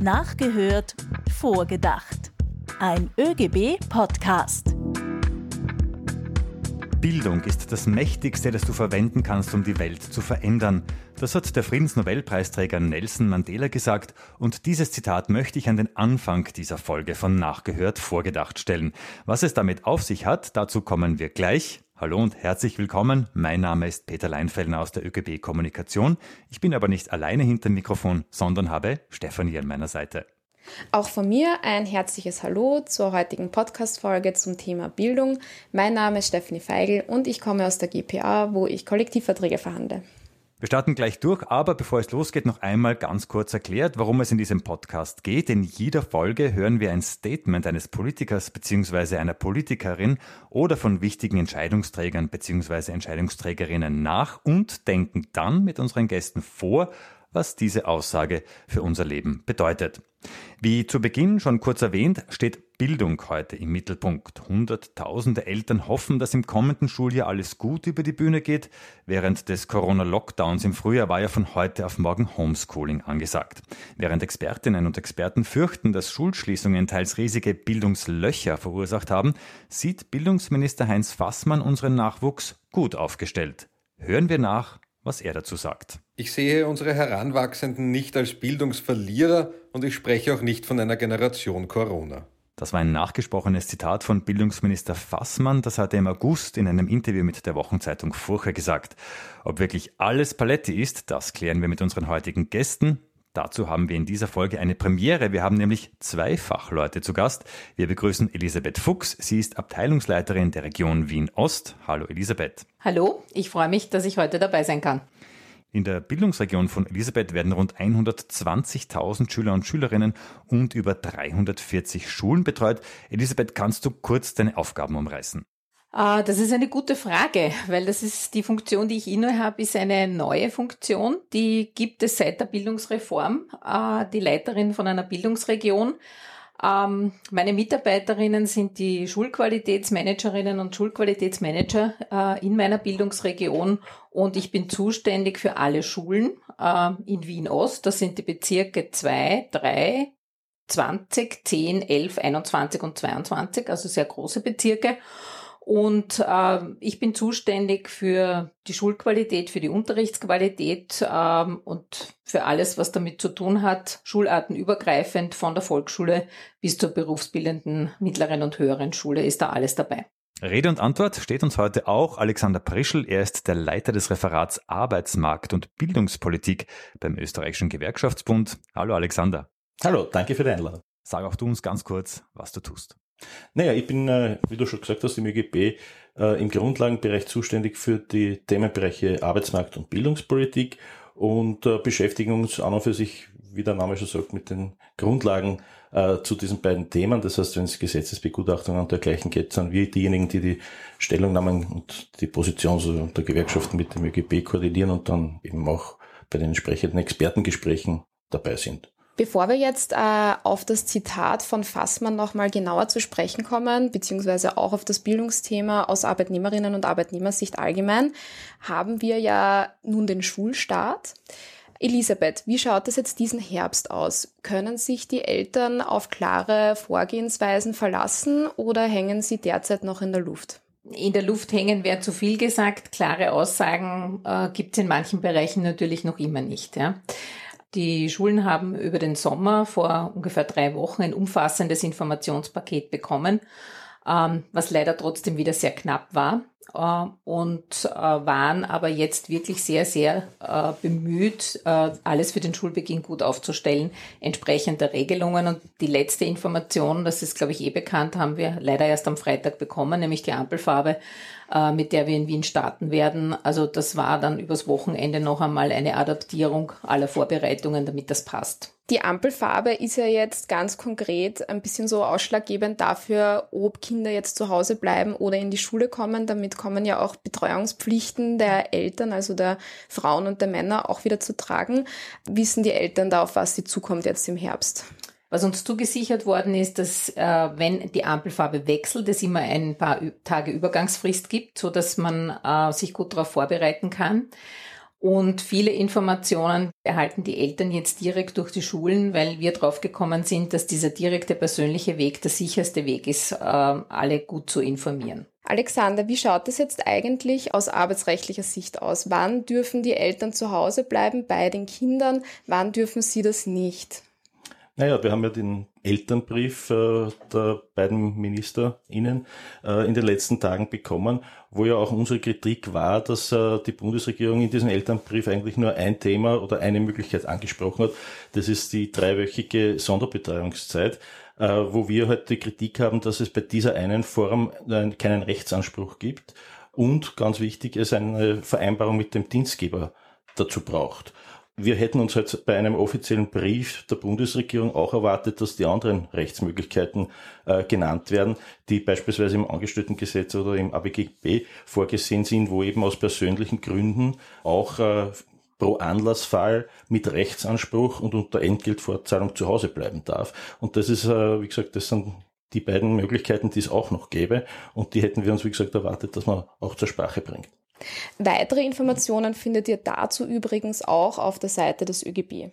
Nachgehört, vorgedacht. Ein ÖGB-Podcast. Bildung ist das Mächtigste, das du verwenden kannst, um die Welt zu verändern. Das hat der Friedensnobelpreisträger Nelson Mandela gesagt und dieses Zitat möchte ich an den Anfang dieser Folge von Nachgehört vorgedacht stellen. Was es damit auf sich hat, dazu kommen wir gleich. Hallo und herzlich willkommen. Mein Name ist Peter Leinfellner aus der ÖGB Kommunikation. Ich bin aber nicht alleine hinter dem Mikrofon, sondern habe Stefanie an meiner Seite. Auch von mir ein herzliches Hallo zur heutigen Podcast-Folge zum Thema Bildung. Mein Name ist Stephanie Feigl und ich komme aus der GPA, wo ich Kollektivverträge verhandle. Wir starten gleich durch, aber bevor es losgeht, noch einmal ganz kurz erklärt, warum es in diesem Podcast geht. In jeder Folge hören wir ein Statement eines Politikers bzw. einer Politikerin oder von wichtigen Entscheidungsträgern bzw. Entscheidungsträgerinnen nach und denken dann mit unseren Gästen vor, was diese Aussage für unser Leben bedeutet. Wie zu Beginn schon kurz erwähnt, steht Bildung heute im Mittelpunkt. Hunderttausende Eltern hoffen, dass im kommenden Schuljahr alles gut über die Bühne geht. Während des Corona-Lockdowns im Frühjahr war ja von heute auf morgen Homeschooling angesagt. Während Expertinnen und Experten fürchten, dass Schulschließungen teils riesige Bildungslöcher verursacht haben, sieht Bildungsminister Heinz Fassmann unseren Nachwuchs gut aufgestellt. Hören wir nach, was er dazu sagt. Ich sehe unsere Heranwachsenden nicht als Bildungsverlierer und ich spreche auch nicht von einer Generation Corona. Das war ein nachgesprochenes Zitat von Bildungsminister Fassmann. Das hat er im August in einem Interview mit der Wochenzeitung Furche gesagt. Ob wirklich alles Paletti ist, das klären wir mit unseren heutigen Gästen. Dazu haben wir in dieser Folge eine Premiere. Wir haben nämlich zwei Fachleute zu Gast. Wir begrüßen Elisabeth Fuchs. Sie ist Abteilungsleiterin der Region Wien Ost. Hallo Elisabeth. Hallo, ich freue mich, dass ich heute dabei sein kann. In der Bildungsregion von Elisabeth werden rund 120.000 Schüler und Schülerinnen und über 340 Schulen betreut. Elisabeth, kannst du kurz deine Aufgaben umreißen? Ah, das ist eine gute Frage, weil das ist die Funktion, die ich inne habe, ist eine neue Funktion. Die gibt es seit der Bildungsreform. Ah, die Leiterin von einer Bildungsregion ähm, meine Mitarbeiterinnen sind die Schulqualitätsmanagerinnen und Schulqualitätsmanager äh, in meiner Bildungsregion und ich bin zuständig für alle Schulen äh, in Wien Ost. Das sind die Bezirke 2, 3, 20, 10, 11, 21 und 22, also sehr große Bezirke. Und äh, ich bin zuständig für die Schulqualität, für die Unterrichtsqualität ähm, und für alles, was damit zu tun hat, schulartenübergreifend von der Volksschule bis zur berufsbildenden mittleren und höheren Schule ist da alles dabei. Rede und Antwort steht uns heute auch Alexander Prischl. Er ist der Leiter des Referats Arbeitsmarkt und Bildungspolitik beim Österreichischen Gewerkschaftsbund. Hallo Alexander. Hallo, danke für die Einladung. Sag auch du uns ganz kurz, was du tust. Naja, ich bin, äh, wie du schon gesagt hast, im ÖGB äh, im Grundlagenbereich zuständig für die Themenbereiche Arbeitsmarkt und Bildungspolitik und äh, beschäftigen uns an und für sich, wie der Name schon sagt, mit den Grundlagen zu diesen beiden Themen. Das heißt, wenn es Gesetzesbegutachtungen und dergleichen geht, sind wir diejenigen, die die Stellungnahmen und die Position der Gewerkschaften mit dem ÖGB koordinieren und dann eben auch bei den entsprechenden Expertengesprächen dabei sind. Bevor wir jetzt äh, auf das Zitat von Fassmann nochmal genauer zu sprechen kommen, beziehungsweise auch auf das Bildungsthema aus Arbeitnehmerinnen und Arbeitnehmersicht allgemein, haben wir ja nun den Schulstart. Elisabeth, wie schaut es jetzt diesen Herbst aus? Können sich die Eltern auf klare Vorgehensweisen verlassen oder hängen sie derzeit noch in der Luft? In der Luft hängen wäre zu viel gesagt. Klare Aussagen äh, gibt es in manchen Bereichen natürlich noch immer nicht. Ja. Die Schulen haben über den Sommer vor ungefähr drei Wochen ein umfassendes Informationspaket bekommen, ähm, was leider trotzdem wieder sehr knapp war äh, und äh, waren aber jetzt wirklich sehr, sehr äh, bemüht, alles für den Schulbeginn gut aufzustellen, entsprechend der Regelungen. Und die letzte Information, das ist, glaube ich, eh bekannt, haben wir leider erst am Freitag bekommen, nämlich die Ampelfarbe äh, mit der wir in Wien starten werden. Also das war dann übers Wochenende noch einmal eine Adaptierung aller Vorbereitungen, damit das passt. Die Ampelfarbe ist ja jetzt ganz konkret ein bisschen so ausschlaggebend dafür, ob Kinder jetzt zu Hause bleiben oder in die Schule kommen. Damit kommen ja auch Betreuungspflichten der Eltern, also der Frauen und der Männer auch wieder zu tragen. Wissen die Eltern da, auf was sie zukommt jetzt im Herbst? Was uns zugesichert worden ist, dass äh, wenn die Ampelfarbe wechselt, es immer ein paar Tage Übergangsfrist gibt, so dass man äh, sich gut darauf vorbereiten kann. Und viele Informationen erhalten die Eltern jetzt direkt durch die Schulen, weil wir drauf gekommen sind, dass dieser direkte persönliche Weg der sicherste Weg ist, äh, alle gut zu informieren. Alexander, wie schaut es jetzt eigentlich aus arbeitsrechtlicher Sicht aus? Wann dürfen die Eltern zu Hause bleiben bei den Kindern? Wann dürfen sie das nicht? Naja, wir haben ja den Elternbrief äh, der beiden MinisterInnen äh, in den letzten Tagen bekommen, wo ja auch unsere Kritik war, dass äh, die Bundesregierung in diesem Elternbrief eigentlich nur ein Thema oder eine Möglichkeit angesprochen hat. Das ist die dreiwöchige Sonderbetreuungszeit, äh, wo wir halt die Kritik haben, dass es bei dieser einen Form keinen Rechtsanspruch gibt und ganz wichtig es eine Vereinbarung mit dem Dienstgeber dazu braucht wir hätten uns halt bei einem offiziellen Brief der Bundesregierung auch erwartet, dass die anderen Rechtsmöglichkeiten äh, genannt werden, die beispielsweise im Angestelltengesetz oder im ABGB vorgesehen sind, wo eben aus persönlichen Gründen auch äh, pro Anlassfall mit Rechtsanspruch und unter Entgeltfortzahlung zu Hause bleiben darf. Und das ist, äh, wie gesagt, das sind die beiden Möglichkeiten, die es auch noch gäbe. Und die hätten wir uns, wie gesagt, erwartet, dass man auch zur Sprache bringt. Weitere Informationen findet ihr dazu übrigens auch auf der Seite des ÖGB.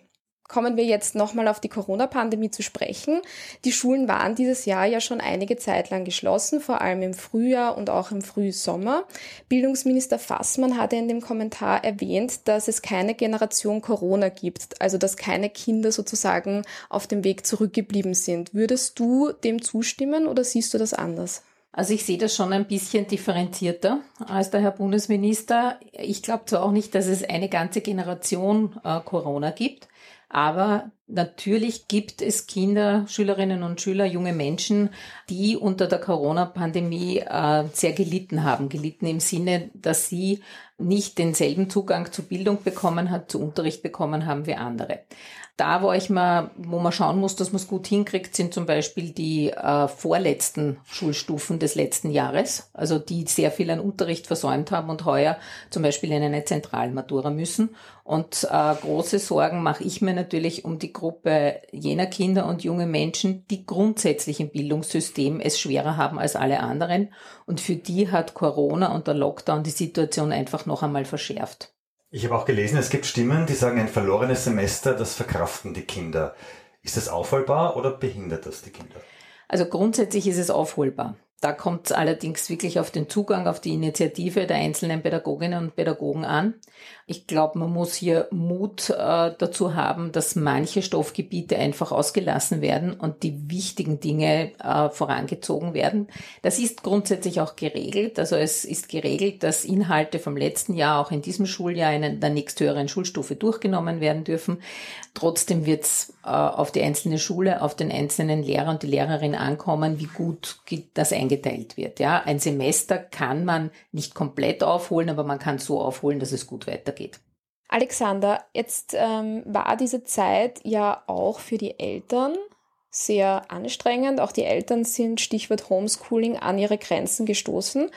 Kommen wir jetzt nochmal auf die Corona-Pandemie zu sprechen. Die Schulen waren dieses Jahr ja schon einige Zeit lang geschlossen, vor allem im Frühjahr und auch im Frühsommer. Bildungsminister Fassmann hatte in dem Kommentar erwähnt, dass es keine Generation Corona gibt, also dass keine Kinder sozusagen auf dem Weg zurückgeblieben sind. Würdest du dem zustimmen oder siehst du das anders? Also ich sehe das schon ein bisschen differenzierter als der Herr Bundesminister. Ich glaube zwar auch nicht, dass es eine ganze Generation äh, Corona gibt, aber natürlich gibt es Kinder, Schülerinnen und Schüler, junge Menschen, die unter der Corona-Pandemie äh, sehr gelitten haben. Gelitten im Sinne, dass sie nicht denselben Zugang zu Bildung bekommen hat, zu Unterricht bekommen haben wie andere. Da, wo ich mal, wo man schauen muss, dass man es gut hinkriegt, sind zum Beispiel die äh, vorletzten Schulstufen des letzten Jahres, also die sehr viel an Unterricht versäumt haben und heuer zum Beispiel in eine Zentralmatura müssen. Und äh, große Sorgen mache ich mir natürlich um die Gruppe jener Kinder und junge Menschen, die grundsätzlich im Bildungssystem es schwerer haben als alle anderen. Und für die hat Corona und der Lockdown die Situation einfach noch einmal verschärft. Ich habe auch gelesen, es gibt Stimmen, die sagen, ein verlorenes Semester, das verkraften die Kinder. Ist das aufholbar oder behindert das die Kinder? Also grundsätzlich ist es aufholbar. Da kommt es allerdings wirklich auf den Zugang, auf die Initiative der einzelnen Pädagoginnen und Pädagogen an. Ich glaube, man muss hier Mut äh, dazu haben, dass manche Stoffgebiete einfach ausgelassen werden und die wichtigen Dinge äh, vorangezogen werden. Das ist grundsätzlich auch geregelt. Also es ist geregelt, dass Inhalte vom letzten Jahr auch in diesem Schuljahr in der nächsthöheren Schulstufe durchgenommen werden dürfen. Trotzdem wird es äh, auf die einzelne Schule, auf den einzelnen Lehrer und die Lehrerin ankommen, wie gut das eingeteilt wird. Ja, ein Semester kann man nicht komplett aufholen, aber man kann so aufholen, dass es gut weitergeht. Alexander, jetzt ähm, war diese Zeit ja auch für die Eltern sehr anstrengend. Auch die Eltern sind, Stichwort Homeschooling, an ihre Grenzen gestoßen.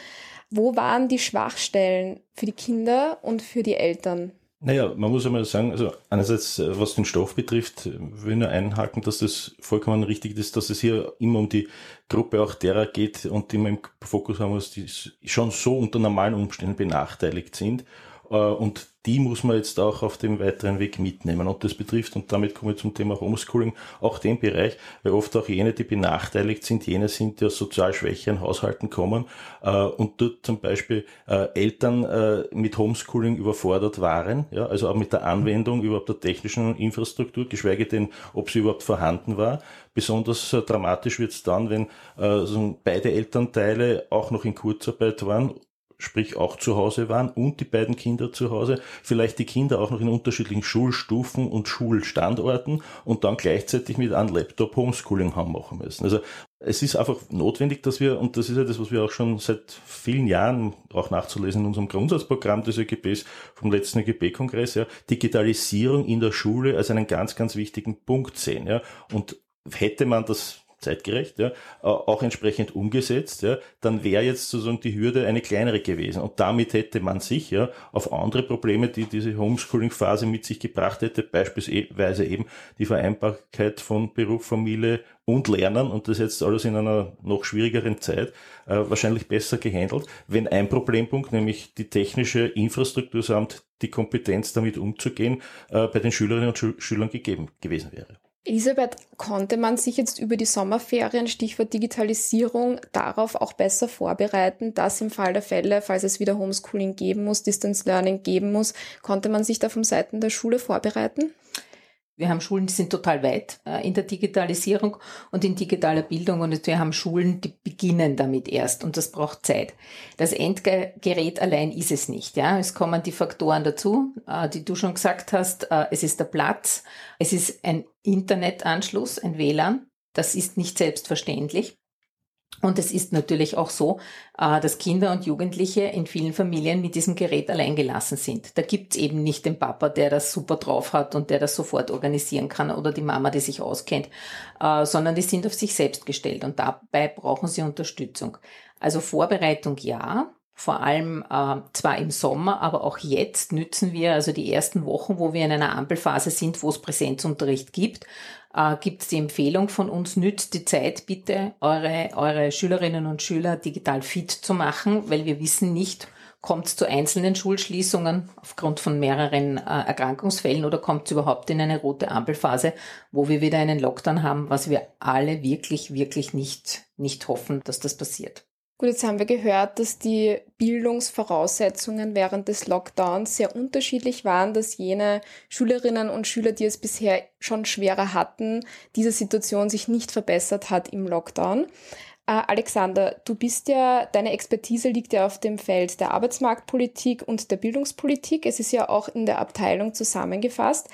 Wo waren die Schwachstellen für die Kinder und für die Eltern? Naja, man muss einmal sagen, also einerseits, äh, was den Stoff betrifft, will nur einhaken, dass das vollkommen richtig ist, dass es hier immer um die Gruppe auch derer geht und die man im Fokus haben muss, die schon so unter normalen Umständen benachteiligt sind und die muss man jetzt auch auf dem weiteren Weg mitnehmen. Und das betrifft, und damit komme ich zum Thema Homeschooling, auch den Bereich, weil oft auch jene, die benachteiligt sind, jene sind, die aus sozial schwächeren Haushalten kommen äh, und dort zum Beispiel äh, Eltern mit Homeschooling überfordert waren, ja, also auch mit der Anwendung überhaupt der technischen Infrastruktur, geschweige denn, ob sie überhaupt vorhanden war. Besonders dramatisch wird es dann, wenn beide Elternteile auch noch in Kurzarbeit waren sprich auch zu Hause waren und die beiden Kinder zu Hause, vielleicht die Kinder auch noch in unterschiedlichen Schulstufen und Schulstandorten und dann gleichzeitig mit einem Laptop Homeschooling haben machen müssen. Also es ist einfach notwendig, dass wir, und das ist ja das, was wir auch schon seit vielen Jahren auch nachzulesen in unserem Grundsatzprogramm des ÖGBs vom letzten ÖGB-Kongress, ja, Digitalisierung in der Schule als einen ganz, ganz wichtigen Punkt sehen. Ja. Und hätte man das zeitgerecht, ja, auch entsprechend umgesetzt, ja, dann wäre jetzt sozusagen die Hürde eine kleinere gewesen. Und damit hätte man sich ja auf andere Probleme, die diese Homeschooling-Phase mit sich gebracht hätte, beispielsweise eben die Vereinbarkeit von Beruf, Familie und Lernen und das jetzt alles in einer noch schwierigeren Zeit äh, wahrscheinlich besser gehandelt, wenn ein Problempunkt, nämlich die technische Infrastruktur samt die Kompetenz damit umzugehen, äh, bei den Schülerinnen und Schülern gegeben gewesen wäre. Elisabeth, konnte man sich jetzt über die Sommerferien, Stichwort Digitalisierung, darauf auch besser vorbereiten, dass im Fall der Fälle, falls es wieder Homeschooling geben muss, Distance Learning geben muss, konnte man sich da vom Seiten der Schule vorbereiten? Wir haben Schulen, die sind total weit äh, in der Digitalisierung und in digitaler Bildung und wir haben Schulen, die beginnen damit erst und das braucht Zeit. Das Endgerät allein ist es nicht. Ja, es kommen die Faktoren dazu, äh, die du schon gesagt hast. Äh, es ist der Platz, es ist ein Internetanschluss, ein WLAN. Das ist nicht selbstverständlich. Und es ist natürlich auch so, äh, dass Kinder und Jugendliche in vielen Familien mit diesem Gerät alleingelassen sind. Da gibt's eben nicht den Papa, der das super drauf hat und der das sofort organisieren kann oder die Mama, die sich auskennt, äh, sondern die sind auf sich selbst gestellt und dabei brauchen sie Unterstützung. Also Vorbereitung ja, vor allem äh, zwar im Sommer, aber auch jetzt nützen wir also die ersten Wochen, wo wir in einer Ampelphase sind, wo es Präsenzunterricht gibt, äh, gibt es die Empfehlung von uns, nützt die Zeit bitte, eure, eure Schülerinnen und Schüler digital fit zu machen, weil wir wissen nicht, kommt es zu einzelnen Schulschließungen aufgrund von mehreren äh, Erkrankungsfällen oder kommt es überhaupt in eine rote Ampelphase, wo wir wieder einen Lockdown haben, was wir alle wirklich, wirklich nicht, nicht hoffen, dass das passiert. Gut, jetzt haben wir gehört, dass die Bildungsvoraussetzungen während des Lockdowns sehr unterschiedlich waren, dass jene Schülerinnen und Schüler, die es bisher schon schwerer hatten, diese Situation sich nicht verbessert hat im Lockdown. Äh, Alexander, du bist ja, deine Expertise liegt ja auf dem Feld der Arbeitsmarktpolitik und der Bildungspolitik. Es ist ja auch in der Abteilung zusammengefasst.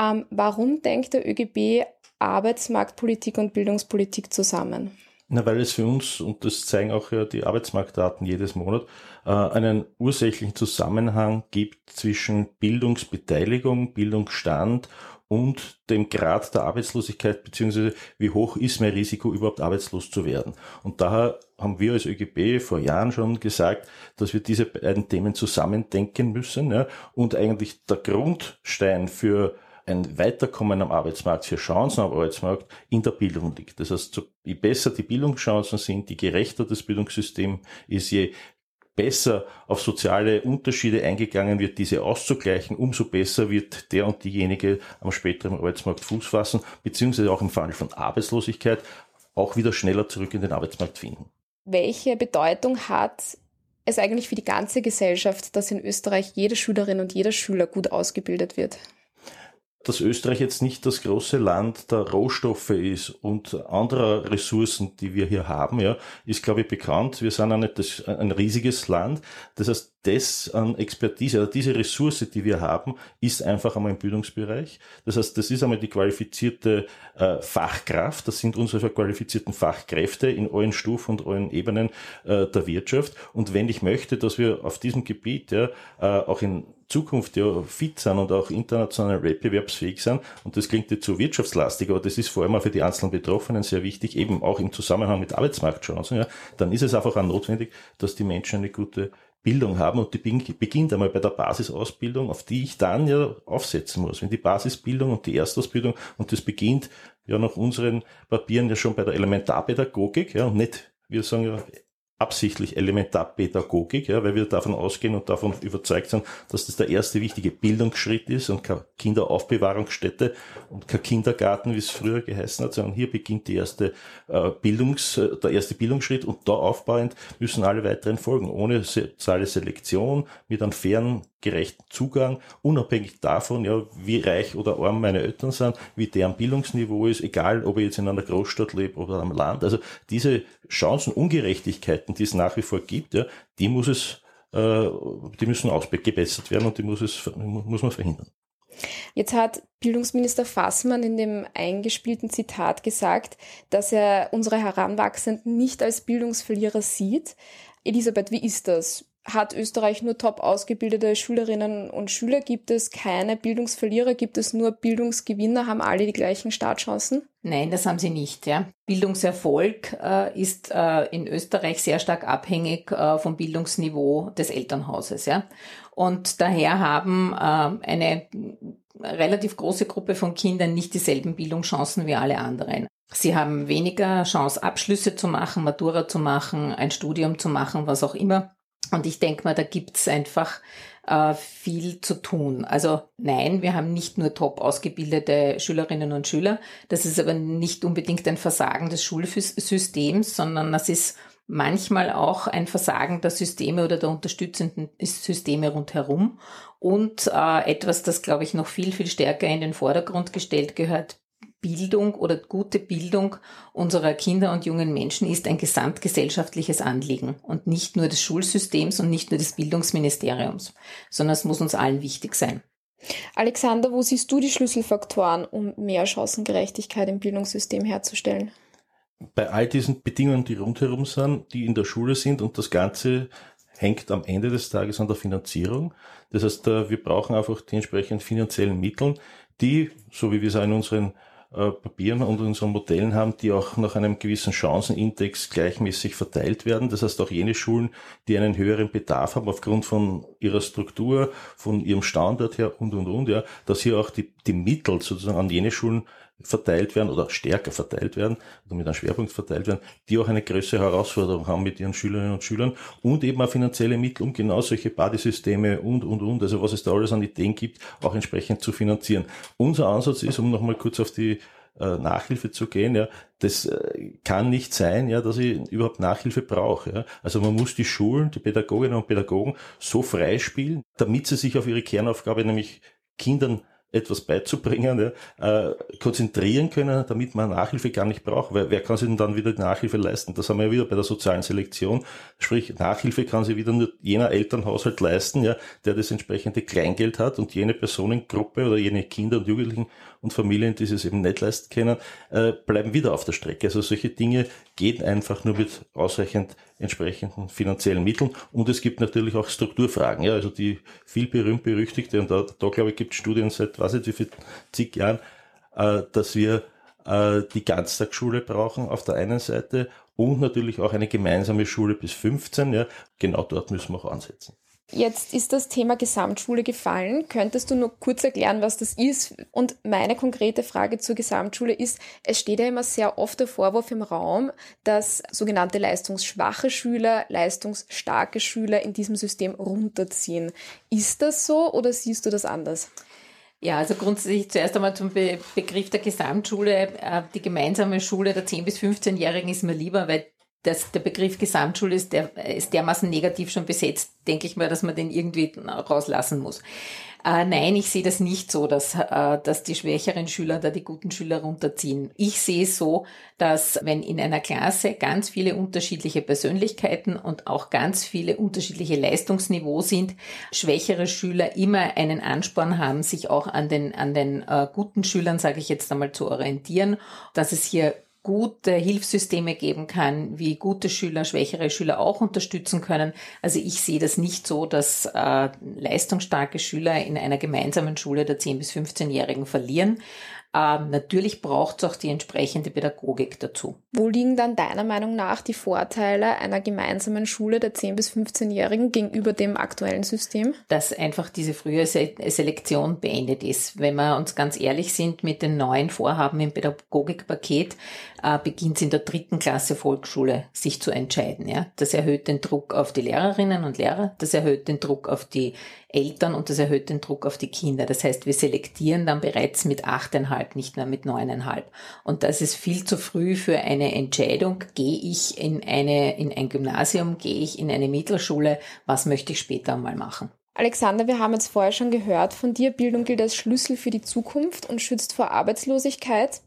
Ähm, warum denkt der ÖGB Arbeitsmarktpolitik und Bildungspolitik zusammen? Na, weil es für uns, und das zeigen auch ja die Arbeitsmarktdaten jedes Monat, äh, einen ursächlichen Zusammenhang gibt zwischen Bildungsbeteiligung, Bildungsstand und dem Grad der Arbeitslosigkeit, beziehungsweise wie hoch ist mein Risiko, überhaupt arbeitslos zu werden. Und daher haben wir als ÖGB vor Jahren schon gesagt, dass wir diese beiden Themen zusammendenken müssen ja, und eigentlich der Grundstein für ein Weiterkommen am Arbeitsmarkt, für Chancen am Arbeitsmarkt in der Bildung liegt. Das heißt, je besser die Bildungschancen sind, je gerechter das Bildungssystem ist, je besser auf soziale Unterschiede eingegangen wird, diese auszugleichen, umso besser wird der und diejenige am späteren Arbeitsmarkt Fuß fassen, beziehungsweise auch im Fall von Arbeitslosigkeit auch wieder schneller zurück in den Arbeitsmarkt finden. Welche Bedeutung hat es eigentlich für die ganze Gesellschaft, dass in Österreich jede Schülerin und jeder Schüler gut ausgebildet wird? Dass Österreich jetzt nicht das große Land der Rohstoffe ist und anderer Ressourcen, die wir hier haben, ja, ist, glaube ich, bekannt. Wir sind auch nicht das, ein riesiges Land. Das heißt, das an Expertise, also diese Ressource, die wir haben, ist einfach einmal im Bildungsbereich. Das heißt, das ist einmal die qualifizierte äh, Fachkraft, das sind unsere qualifizierten Fachkräfte in allen Stufen und allen Ebenen äh, der Wirtschaft. Und wenn ich möchte, dass wir auf diesem Gebiet ja, äh, auch in Zukunft ja fit sind und auch international wettbewerbsfähig sind, und das klingt jetzt so wirtschaftslastig, aber das ist vor allem auch für die einzelnen Betroffenen sehr wichtig, eben auch im Zusammenhang mit Arbeitsmarktchancen, ja, dann ist es einfach auch notwendig, dass die Menschen eine gute Bildung haben und die beginnt einmal bei der Basisausbildung, auf die ich dann ja aufsetzen muss. Wenn die Basisbildung und die Erstausbildung und das beginnt ja nach unseren Papieren ja schon bei der Elementarpädagogik, ja, und nicht, wir sagen ja absichtlich Elementarpädagogik, ja, weil wir davon ausgehen und davon überzeugt sind, dass das der erste wichtige Bildungsschritt ist und keine Kinderaufbewahrungsstätte und kein Kindergarten, wie es früher geheißen hat, sondern hier beginnt die erste äh, Bildungs, der erste Bildungsschritt und da aufbauend müssen alle weiteren folgen, ohne soziale Selektion, mit einem fairen gerechten Zugang, unabhängig davon, ja, wie reich oder arm meine Eltern sind, wie deren Bildungsniveau ist, egal ob ich jetzt in einer Großstadt lebe oder am Land. Also diese Chancenungerechtigkeiten, die es nach wie vor gibt, ja, die muss es, äh, die müssen ausgebessert werden und die muss es, muss man verhindern. Jetzt hat Bildungsminister Fassmann in dem eingespielten Zitat gesagt, dass er unsere Heranwachsenden nicht als Bildungsverlierer sieht. Elisabeth, wie ist das? Hat Österreich nur top ausgebildete Schülerinnen und Schüler? Gibt es keine Bildungsverlierer? Gibt es nur Bildungsgewinner? Haben alle die gleichen Startchancen? Nein, das haben sie nicht. Ja. Bildungserfolg äh, ist äh, in Österreich sehr stark abhängig äh, vom Bildungsniveau des Elternhauses. Ja. Und daher haben äh, eine relativ große Gruppe von Kindern nicht dieselben Bildungschancen wie alle anderen. Sie haben weniger Chance, Abschlüsse zu machen, Matura zu machen, ein Studium zu machen, was auch immer. Und ich denke mal, da gibt's einfach äh, viel zu tun. Also nein, wir haben nicht nur top ausgebildete Schülerinnen und Schüler. Das ist aber nicht unbedingt ein Versagen des Schulsystems, sondern das ist manchmal auch ein Versagen der Systeme oder der unterstützenden Systeme rundherum. Und äh, etwas, das, glaube ich, noch viel, viel stärker in den Vordergrund gestellt gehört, Bildung oder gute Bildung unserer Kinder und jungen Menschen ist ein gesamtgesellschaftliches Anliegen und nicht nur des Schulsystems und nicht nur des Bildungsministeriums, sondern es muss uns allen wichtig sein. Alexander, wo siehst du die Schlüsselfaktoren, um mehr Chancengerechtigkeit im Bildungssystem herzustellen? Bei all diesen Bedingungen, die rundherum sind, die in der Schule sind und das Ganze hängt am Ende des Tages an der Finanzierung. Das heißt, äh, wir brauchen einfach die entsprechenden finanziellen Mittel, die, so wie wir es auch in unseren äh, Papieren und unseren Modellen haben, die auch nach einem gewissen Chancenindex gleichmäßig verteilt werden. Das heißt auch jene Schulen, die einen höheren Bedarf haben aufgrund von ihrer Struktur, von ihrem Standort her und und und, ja, dass hier auch die, die Mittel sozusagen an jene Schulen verteilt werden oder stärker verteilt werden oder mit einem Schwerpunkt verteilt werden, die auch eine größere Herausforderung haben mit ihren Schülerinnen und Schülern und eben auch finanzielle Mittel, um genau solche Badesysteme und, und, und, also was es da alles an Ideen gibt, auch entsprechend zu finanzieren. Unser Ansatz ist, um nochmal kurz auf die äh, Nachhilfe zu gehen, ja, das äh, kann nicht sein, ja, dass ich überhaupt Nachhilfe brauche. Ja. Also man muss die Schulen, die Pädagoginnen und Pädagogen so freispielen, damit sie sich auf ihre Kernaufgabe, nämlich Kindern etwas beizubringen, ja, äh, konzentrieren können, damit man Nachhilfe gar nicht braucht. Weil wer kann sich denn dann wieder die Nachhilfe leisten? Das haben wir ja wieder bei der sozialen Selektion. Sprich, Nachhilfe kann sich wieder nur jener Elternhaushalt leisten, ja, der das entsprechende Kleingeld hat und jene Personengruppe oder jene Kinder und Jugendlichen und Familien, die es eben nicht leisten können, äh, bleiben wieder auf der Strecke. Also solche Dinge gehen einfach nur mit ausreichend entsprechenden finanziellen Mitteln. Und es gibt natürlich auch Strukturfragen, ja, also die viel berühmt berüchtigte, und da, da glaube ich, gibt es Studien seit, weiß ich wie viel, zig Jahren, äh, dass wir äh, die Ganztagsschule brauchen auf der einen Seite und natürlich auch eine gemeinsame Schule bis 15. Ja, genau dort müssen wir auch ansetzen. Jetzt ist das Thema Gesamtschule gefallen. Könntest du nur kurz erklären, was das ist? Und meine konkrete Frage zur Gesamtschule ist, es steht ja immer sehr oft der Vorwurf im Raum, dass sogenannte leistungsschwache Schüler leistungsstarke Schüler in diesem System runterziehen. Ist das so oder siehst du das anders? Ja, also grundsätzlich zuerst einmal zum Be Begriff der Gesamtschule. Äh, die gemeinsame Schule der 10- bis 15-Jährigen ist mir lieber, weil das, der Begriff Gesamtschule ist, der, ist dermaßen negativ schon besetzt, denke ich mal, dass man den irgendwie rauslassen muss. Äh, nein, ich sehe das nicht so, dass, äh, dass die schwächeren Schüler da die guten Schüler runterziehen. Ich sehe es so, dass wenn in einer Klasse ganz viele unterschiedliche Persönlichkeiten und auch ganz viele unterschiedliche Leistungsniveaus sind, schwächere Schüler immer einen Ansporn haben, sich auch an den, an den äh, guten Schülern, sage ich jetzt einmal, zu orientieren, dass es hier gute Hilfssysteme geben kann, wie gute Schüler, schwächere Schüler auch unterstützen können. Also ich sehe das nicht so, dass äh, leistungsstarke Schüler in einer gemeinsamen Schule der 10- bis 15-Jährigen verlieren. Ähm, natürlich braucht es auch die entsprechende Pädagogik dazu. Wo liegen dann deiner Meinung nach die Vorteile einer gemeinsamen Schule der 10- bis 15-Jährigen gegenüber dem aktuellen System? Dass einfach diese frühe Se Selektion beendet ist. Wenn wir uns ganz ehrlich sind mit den neuen Vorhaben im Pädagogikpaket, äh, beginnt in der dritten Klasse Volksschule sich zu entscheiden. Ja? Das erhöht den Druck auf die Lehrerinnen und Lehrer, das erhöht den Druck auf die Eltern und das erhöht den Druck auf die Kinder. Das heißt, wir selektieren dann bereits mit achteinhalb, nicht mehr mit neuneinhalb. Und das ist viel zu früh für eine Entscheidung. Gehe ich in eine, in ein Gymnasium, gehe ich in eine Mittelschule, was möchte ich später einmal machen? Alexander, wir haben jetzt vorher schon gehört von dir, Bildung gilt als Schlüssel für die Zukunft und schützt vor Arbeitslosigkeit.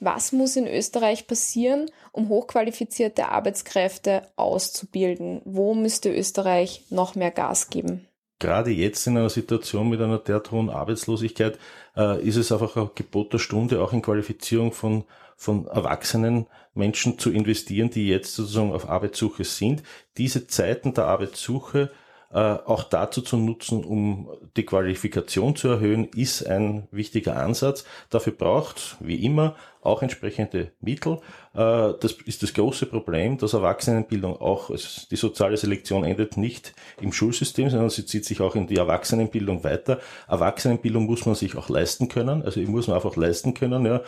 Was muss in Österreich passieren, um hochqualifizierte Arbeitskräfte auszubilden? Wo müsste Österreich noch mehr Gas geben? gerade jetzt in einer Situation mit einer derart hohen Arbeitslosigkeit äh, ist es einfach ein Gebot der Stunde, auch in Qualifizierung von, von erwachsenen Menschen zu investieren, die jetzt sozusagen auf Arbeitssuche sind. Diese Zeiten der Arbeitssuche auch dazu zu nutzen, um die Qualifikation zu erhöhen, ist ein wichtiger Ansatz. Dafür braucht, wie immer, auch entsprechende Mittel. Äh, das ist das große Problem, dass Erwachsenenbildung auch, die soziale Selektion endet nicht im Schulsystem, sondern sie zieht sich auch in die Erwachsenenbildung weiter. Erwachsenenbildung muss man sich auch leisten können, also muss man einfach leisten können, ja,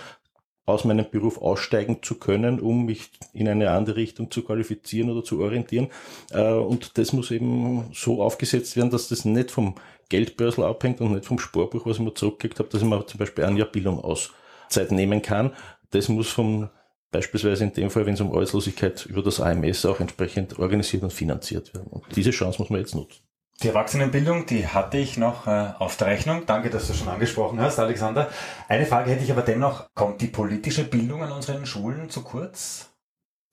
aus meinem Beruf aussteigen zu können, um mich in eine andere Richtung zu qualifizieren oder zu orientieren. Äh, und das muss eben so aufgesetzt werden, dass das nicht vom Geldbörsel abhängt und nicht vom Sportbuch, was ich mir zurückgelegt habe, dass ich mir zum Beispiel ein Jahr Bildung Auszeit nehmen kann. Das muss vom beispielsweise in dem Fall, wenn es um Arbeitslosigkeit über das AMS auch entsprechend organisiert und finanziert werden. Und diese Chance muss man jetzt nutzen. Die Erwachsenenbildung, die hatte ich noch äh, auf der Rechnung. Danke, dass du schon angesprochen hast, Alexander. Eine Frage hätte ich aber dennoch, kommt die politische Bildung an unseren Schulen zu kurz?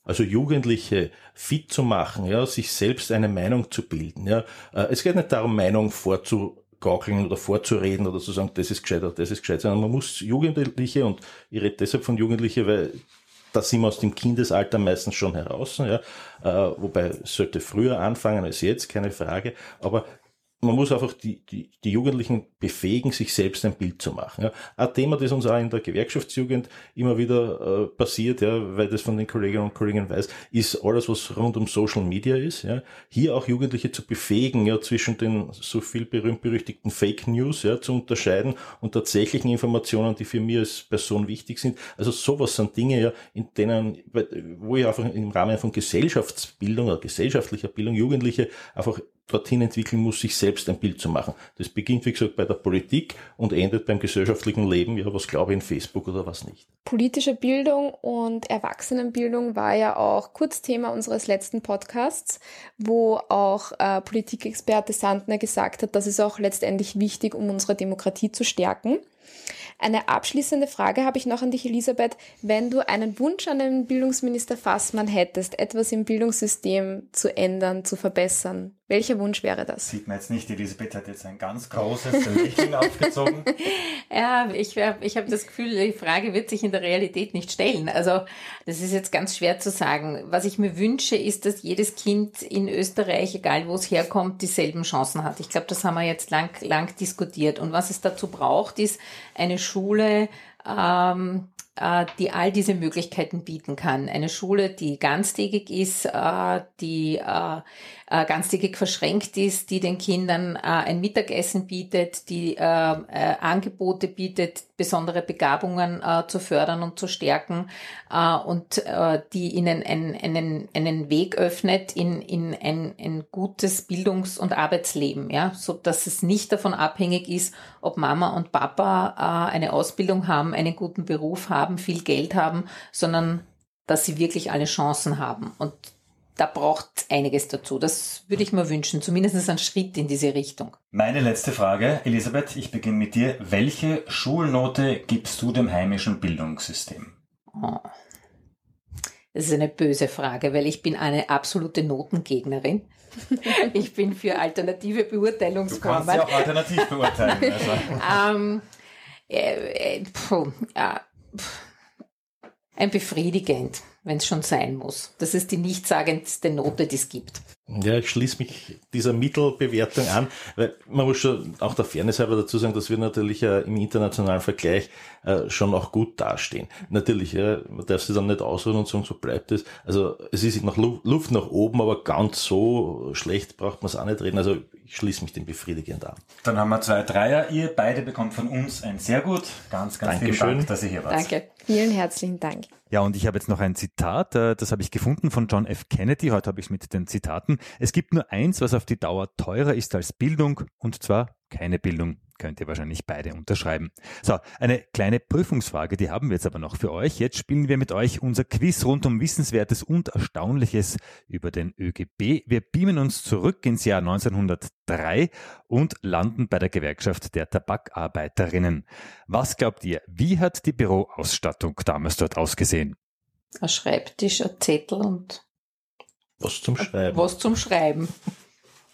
Also Jugendliche fit zu machen, ja, sich selbst eine Meinung zu bilden. Ja. Äh, es geht nicht darum, Meinung vorzugaukeln oder vorzureden oder zu sagen, das ist gescheit oder das ist gescheit, sondern man muss Jugendliche, und ich rede deshalb von Jugendlichen, weil da sind wir aus dem Kindesalter meistens schon heraus, ja, äh, wobei sollte früher anfangen als jetzt, keine Frage, aber man muss einfach die, die, die Jugendlichen befähigen, sich selbst ein Bild zu machen. Ja. Ein Thema, das uns auch in der Gewerkschaftsjugend immer wieder äh, passiert, ja, weil das von den Kolleginnen und Kollegen weiß, ist alles, was rund um Social Media ist. Ja. Hier auch Jugendliche zu befähigen, ja, zwischen den so viel berühmt-berüchtigten Fake News ja, zu unterscheiden und tatsächlichen Informationen, die für mich als Person wichtig sind. Also sowas sind Dinge, ja, in denen, wo ich einfach im Rahmen von Gesellschaftsbildung oder gesellschaftlicher Bildung Jugendliche einfach dorthin entwickeln muss, sich selbst ein Bild zu machen. Das beginnt, wie gesagt, bei der Politik und endet beim gesellschaftlichen Leben. Ja, was glaube ich in Facebook oder was nicht. Politische Bildung und Erwachsenenbildung war ja auch Kurzthema unseres letzten Podcasts, wo auch äh, Politikexperte Sandner gesagt hat, das ist auch letztendlich wichtig, um unsere Demokratie zu stärken. Eine abschließende Frage habe ich noch an dich, Elisabeth. Wenn du einen Wunsch an den Bildungsminister Fassmann hättest, etwas im Bildungssystem zu ändern, zu verbessern, welcher Wunsch wäre das? Sieht man jetzt nicht, Elisabeth hat jetzt ein ganz großes Lächeln aufgezogen. Ja, ich, ich habe das Gefühl, die Frage wird sich in der Realität nicht stellen. Also das ist jetzt ganz schwer zu sagen. Was ich mir wünsche, ist, dass jedes Kind in Österreich, egal wo es herkommt, dieselben Chancen hat. Ich glaube, das haben wir jetzt lang, lang diskutiert. Und was es dazu braucht, ist eine Schule, ähm, äh, die all diese Möglichkeiten bieten kann. Eine Schule, die ganztägig ist, äh, die äh, ganztägig verschränkt ist, die den Kindern ein Mittagessen bietet, die Angebote bietet, besondere Begabungen zu fördern und zu stärken und die ihnen einen, einen, einen Weg öffnet in, in ein, ein gutes Bildungs- und Arbeitsleben, ja, so dass es nicht davon abhängig ist, ob Mama und Papa eine Ausbildung haben, einen guten Beruf haben, viel Geld haben, sondern dass sie wirklich alle Chancen haben. Und da braucht einiges dazu. Das würde ich mir wünschen, zumindest einen Schritt in diese Richtung. Meine letzte Frage, Elisabeth, ich beginne mit dir. Welche Schulnote gibst du dem heimischen Bildungssystem? Oh. Das ist eine böse Frage, weil ich bin eine absolute Notengegnerin. ich bin für alternative Beurteilungsformen. Du kannst ja auch alternativ beurteilen. Also. ähm, äh, äh, pfuh, ja, pfuh ein befriedigend, wenn es schon sein muss. Das ist die nichtssagendste Note, die es gibt. Ja, ich schließe mich dieser Mittelbewertung an, weil man muss schon auch der Fairness halber dazu sagen, dass wir natürlich äh, im internationalen Vergleich äh, schon auch gut dastehen. Natürlich, ja, man darf sich dann nicht ausruhen und sagen, so bleibt es. Also es ist noch Luft nach oben, aber ganz so schlecht braucht man es auch nicht reden. Also ich schließe mich dem befriedigend an. Dann haben wir zwei Dreier. Ihr beide bekommt von uns ein sehr gut. Ganz, ganz Dankeschön. vielen Dank, dass ihr hier wart. Danke. Vielen herzlichen Dank. Ja, und ich habe jetzt noch ein Zitat, äh, das habe ich gefunden von John F. Kennedy. Heute habe ich es mit den Zitaten. Es gibt nur eins, was auf die Dauer teurer ist als Bildung, und zwar keine Bildung könnt ihr wahrscheinlich beide unterschreiben. So, eine kleine Prüfungsfrage, die haben wir jetzt aber noch für euch. Jetzt spielen wir mit euch unser Quiz rund um Wissenswertes und Erstaunliches über den ÖGB. Wir beamen uns zurück ins Jahr 1903 und landen bei der Gewerkschaft der Tabakarbeiterinnen. Was glaubt ihr, wie hat die Büroausstattung damals dort ausgesehen? Ein Schreibtisch, ein Zettel und was zum Schreiben. Was zum Schreiben.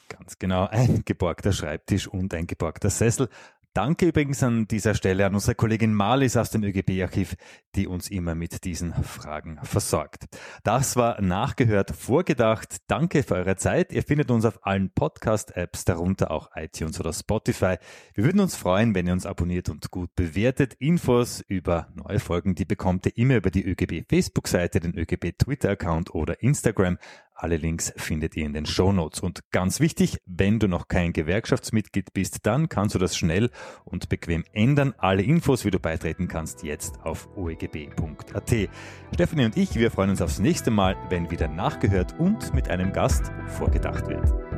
Ganz genau, ein geborgter Schreibtisch und ein geborgter Sessel. Danke übrigens an dieser Stelle an unsere Kollegin Marlies aus dem ÖGB-Archiv, die uns immer mit diesen Fragen versorgt. Das war nachgehört, vorgedacht. Danke für eure Zeit. Ihr findet uns auf allen Podcast-Apps, darunter auch iTunes oder Spotify. Wir würden uns freuen, wenn ihr uns abonniert und gut bewertet. Infos über neue Folgen, die bekommt ihr immer über die ÖGB Facebook-Seite, den ÖGB Twitter-Account oder Instagram. Alle Links findet ihr in den Show Notes. Und ganz wichtig, wenn du noch kein Gewerkschaftsmitglied bist, dann kannst du das schnell und bequem ändern. Alle Infos, wie du beitreten kannst, jetzt auf oegb.at. Stefanie und ich, wir freuen uns aufs nächste Mal, wenn wieder nachgehört und mit einem Gast vorgedacht wird.